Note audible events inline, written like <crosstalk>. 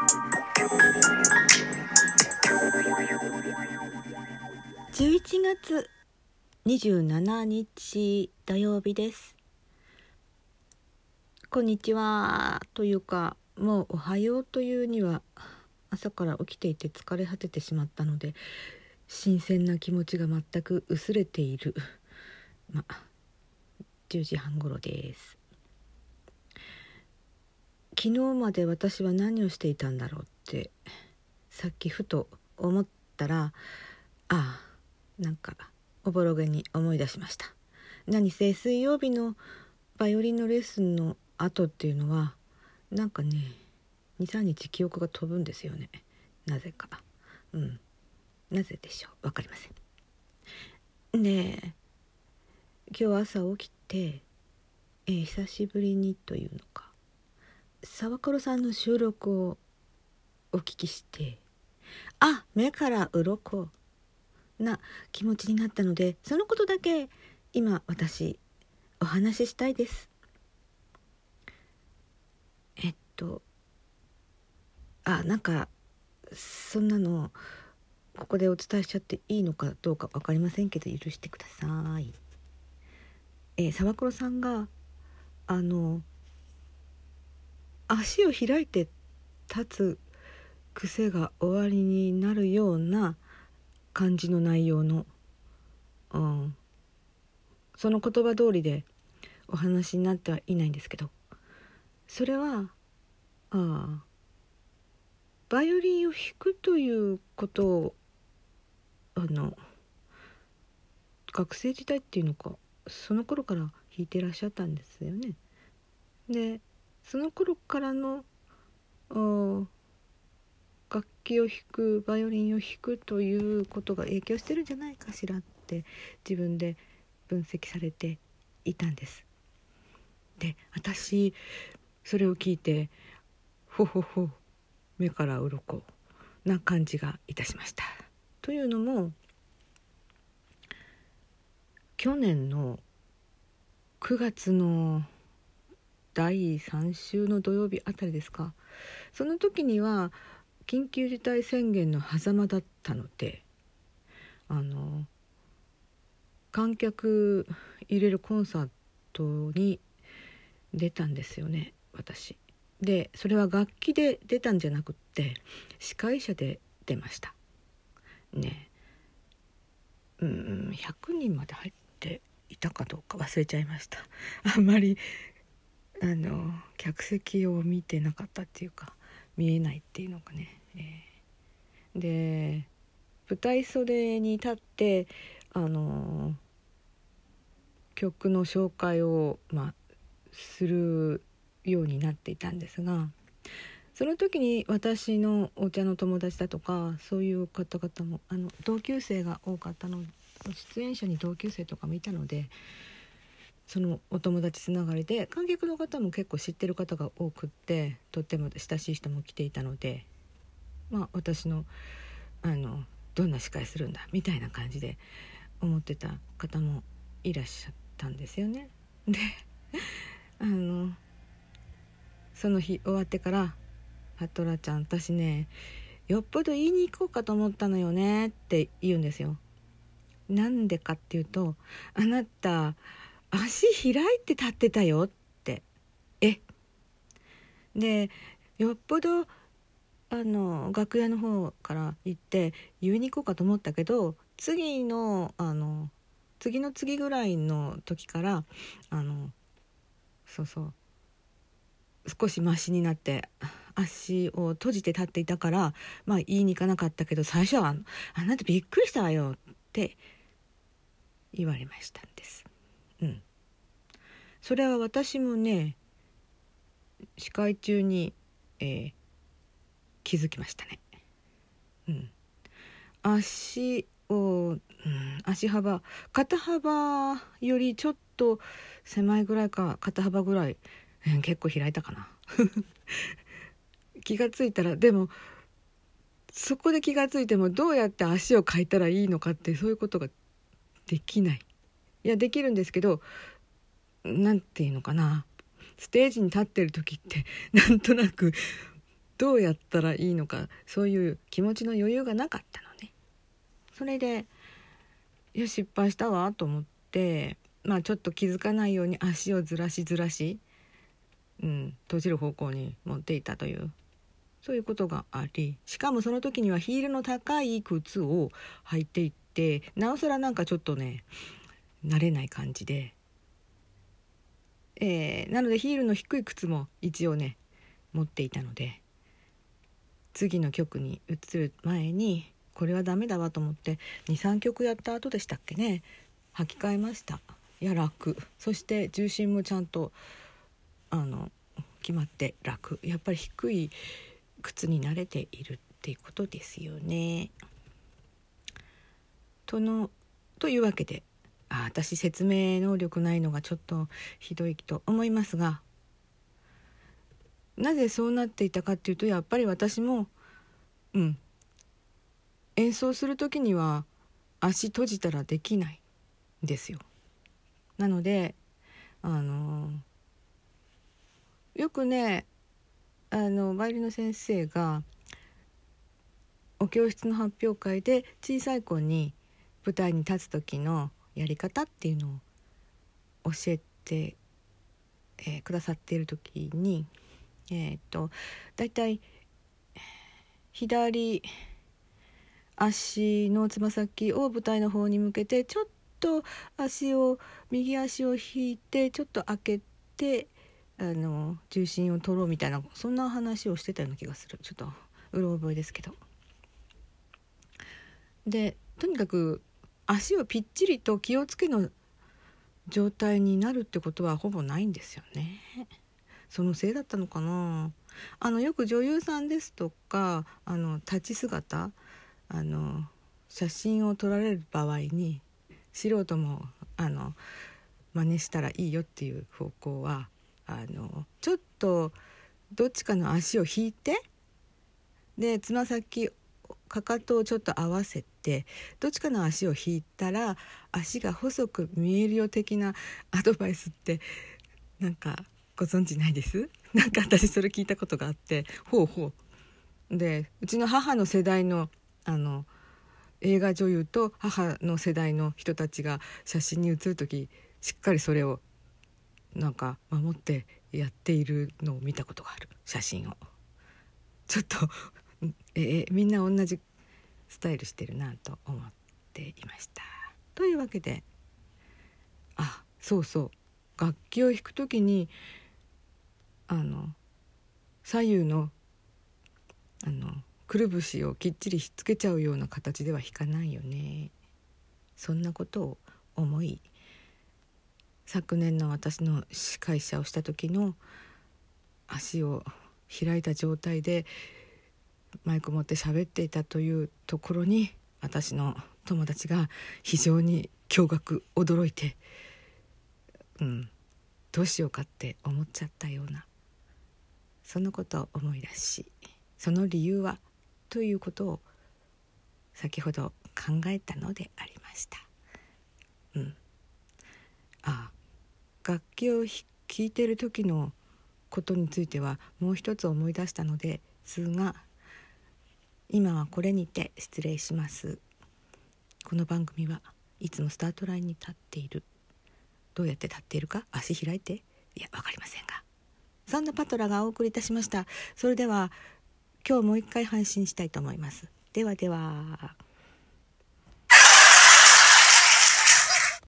11月27日土曜日です。こんにちは。というかもうおはようというには朝から起きていて疲れ果ててしまったので新鮮な気持ちが全く薄れている。ま10時半頃です。昨日まで私は何をしていたんだろうってさっきふと思ったらああなんかおぼろげに思い出しました。何せ水曜日のバイオリンのレッスンの後っていうのはなんかね23日記憶が飛ぶんですよね。なぜか。うん。なぜでしょう。分かりません。で今日朝起きて、えー、久しぶりにというのか。沢黒さんの収録をお聞きしてあ目から鱗な気持ちになったのでそのことだけ今私お話ししたいですえっとあなんかそんなのここでお伝えしちゃっていいのかどうか分かりませんけど許してください。えー、沢黒さんがあの足を開いて立つ癖が終わりになるような感じの内容の、うん、その言葉通りでお話になってはいないんですけどそれはあバイオリンを弾くということをあの学生時代っていうのかその頃から弾いてらっしゃったんですよね。でその頃からの楽器を弾くバイオリンを弾くということが影響してるんじゃないかしらって自分で分析されていたんです。で私それを聞いてほほほ目から鱗な感じがいたしました。というのも去年の9月の第3週の土曜日あたりですか。その時には緊急事態宣言の狭間だったのであの観客入れるコンサートに出たんですよね私。でそれは楽器で出たんじゃなくって司会者で出ました。ね。うん100人まで入っていたかどうか忘れちゃいました。あんまりあの客席を見てなかったっていうか見えないっていうのがね、えー、で舞台袖に立ってあの曲の紹介を、まあ、するようになっていたんですがその時に私のお茶の友達だとかそういう方々もあの同級生が多かったの出演者に同級生とかもいたのでそのお友達つながりで観客の方も結構知ってる方が多くってとっても親しい人も来ていたのでまあ私のあのどんな司会するんだみたいな感じで思ってた方もいらっしゃったんですよね。であのその日終わってから「ハトラちゃん私ねよっぽど言いに行こうかと思ったのよね」って言うんですよ。なんでかっていうと「あなた足開いて立ってたよ」ってえ？でよっぽどあの楽屋の方から行って言いに行こうかと思ったけど次のあの次の次ぐらいの時からあのそうそう少しマシになって足を閉じて立っていたからまあ言いに行かなかったけど最初は「あなたびっくりしたわよ」って言われましたんです。うん、それは私もね司会中に、えー、気づきましたね。うん、足を、うん、足幅肩幅よりちょっと狭いぐらいか肩幅ぐらいうん、結構開いたかな。<laughs> 気が付いたらでもそこで気が付いてもどうやって足を変えたらいいのかってそういうことができない。いやできるんですけど何て言うのかなステージに立ってる時って <laughs> なんとなくどうやったらいいのかそういう気持ちの余裕がなかったのね。それでいや失敗したわと思ってまあちょっと気づかないように足をずらしずらし、うん、閉じる方向に持っていたというそういうことがありしかもその時にはヒールの高い靴を履いていってなおさらなんかちょっとね慣れない感じで、えー、なのでヒールの低い靴も一応ね持っていたので次の曲に移る前にこれはダメだわと思って23曲やった後でしたっけね履き替えました。いや楽。そして重心もちゃんとあの決まって楽。やっぱり低い靴に慣れているっていうことですよね。とのというわけであ私説明能力ないのがちょっとひどいと思いますがなぜそうなっていたかっていうとやっぱり私もうん演奏する時には足閉じたらできないですよ。なのであのよくねあのバイオリンの先生がお教室の発表会で小さい子に舞台に立つ時のやり方っていうのを教えて、えー、くださっている時にえー、っとだいたい左足のつま先を舞台の方に向けてちょっと足を右足を引いてちょっと開けてあの重心を取ろうみたいなそんな話をしてたような気がするちょっとうろ覚えですけど。でとにかく足をぴっちりと気をつけの状態になるってことはほぼないんですよね。そのせいだったのかな？あのよく女優さんですとかあの立ち姿あの写真を撮られる場合に素人もあの真似したらいいよっていう方向はあのちょっとどっちかの足を引いてでつま先かかとをちょっと合わせてどっちかの足を引いたら足が細く見えるよ的な <laughs> アドバイスってなんかご存知ないです？<laughs> なんか私それ聞いたことがあってほうほう。でうちの母の世代のあの映画女優と母の世代の人たちが写真に写る時しっかりそれをなんか守ってやっているのを見たことがある。写真を。ちょっとえみんな同じスタイルしてるなと思っていました。というわけであそうそう楽器を弾く時にあの左右のあのくるぶしをきっちりひっつけちゃうような形では弾かないよねそんなことを思い昨年の私の司会者をした時の足を開いた状態でマイク持って喋っていたというところに私の友達が非常に驚愕驚いてうんどうしようかって思っちゃったようなそのことを思い出しその理由はということを先ほど考えたのでありました。うん、あ楽器を弾いてる時のことについてはもう一つ思い出したのですが今はこれにて失礼します。この番組はいつもスタートラインに立っている。どうやって立っているか？足開いて？いや分かりませんが。そんなパトラがお送りいたしました。それでは今日もう一回配信したいと思います。ではでは。